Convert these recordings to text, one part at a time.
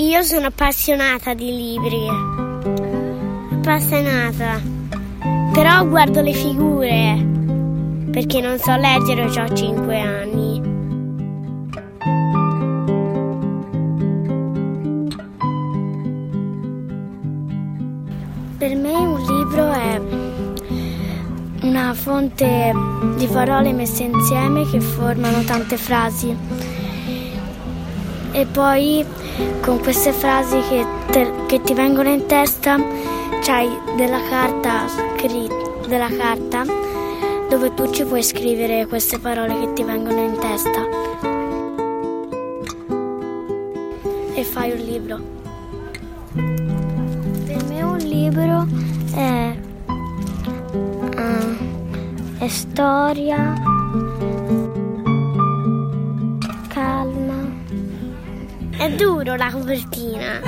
Io sono appassionata di libri. Appassionata. Però guardo le figure. Perché non so leggere, ho 5 anni. Per me un libro è una fonte di parole messe insieme che formano tante frasi e poi con queste frasi che, te, che ti vengono in testa c'hai della carta scritta, della carta dove tu ci puoi scrivere queste parole che ti vengono in testa e fai un libro. Per me un libro è, uh, è storia, È duro la copertina,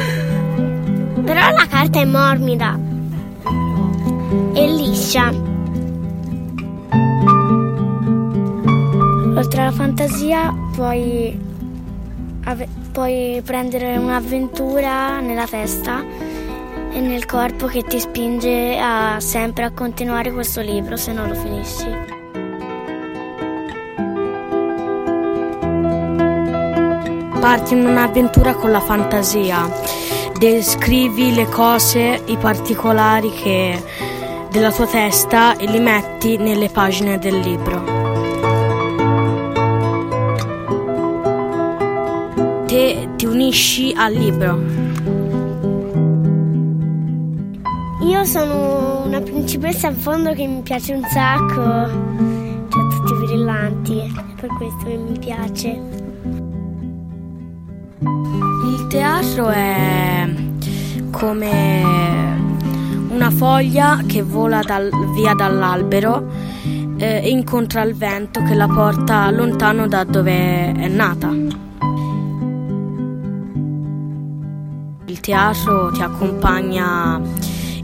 però la carta è morbida e liscia. Oltre alla fantasia puoi, ave- puoi prendere un'avventura nella testa e nel corpo che ti spinge a sempre a continuare questo libro se non lo finisci. Parti in un'avventura con la fantasia, descrivi le cose, i particolari che, della tua testa e li metti nelle pagine del libro. Te ti unisci al libro. Io sono una principessa in fondo che mi piace un sacco. C'ha tutti i brillanti, per questo che mi piace. Il teatro è come una foglia che vola dal- via dall'albero eh, e incontra il vento che la porta lontano da dove è nata. Il teatro ti accompagna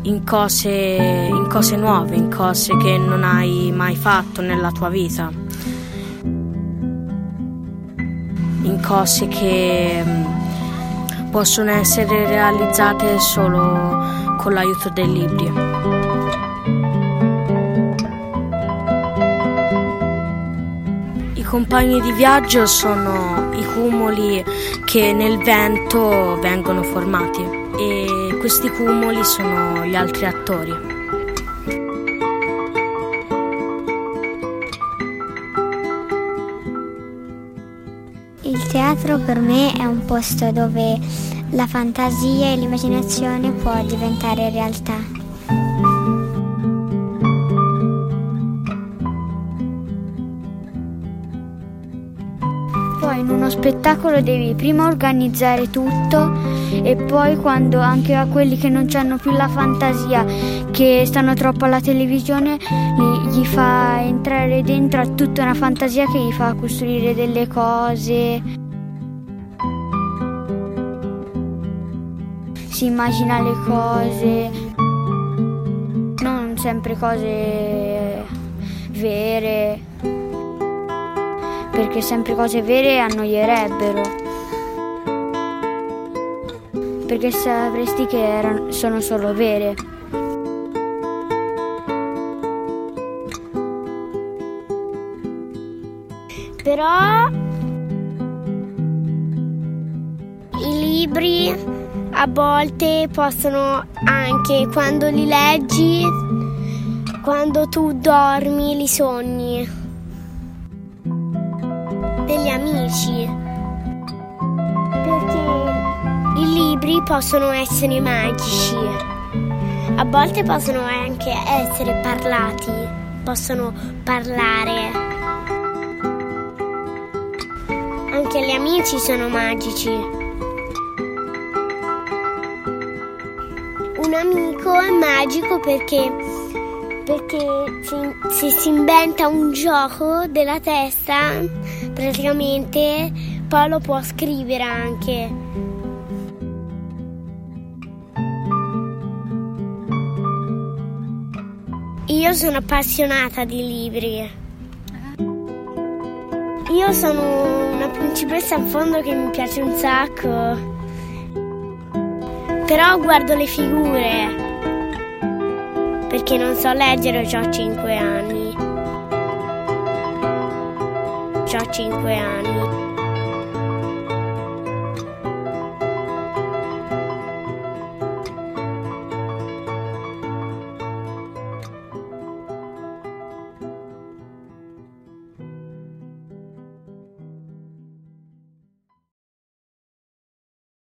in cose, in cose nuove, in cose che non hai mai fatto nella tua vita, in cose che mm, possono essere realizzate solo con l'aiuto dei libri. I compagni di viaggio sono i cumuli che nel vento vengono formati e questi cumuli sono gli altri attori. Il teatro per me è un posto dove la fantasia e l'immaginazione può diventare realtà. Uno spettacolo devi prima organizzare tutto e poi quando anche a quelli che non hanno più la fantasia, che stanno troppo alla televisione, li- gli fa entrare dentro a tutta una fantasia che gli fa costruire delle cose. Si immagina le cose, non sempre cose vere perché sempre cose vere annoierebbero. Perché sapresti che erano, sono solo vere. Però i libri a volte possono anche quando li leggi, quando tu dormi, li sogni degli amici. Perché i libri possono essere magici. A volte possono anche essere parlati, possono parlare. Anche gli amici sono magici. Un amico è magico perché, perché se, se si inventa un gioco della testa, praticamente poi lo può scrivere anche. Io sono appassionata di libri. Io sono una principessa in fondo che mi piace un sacco. Però guardo le figure. Perché non so leggere, ho 5 anni. Ho 5 anni.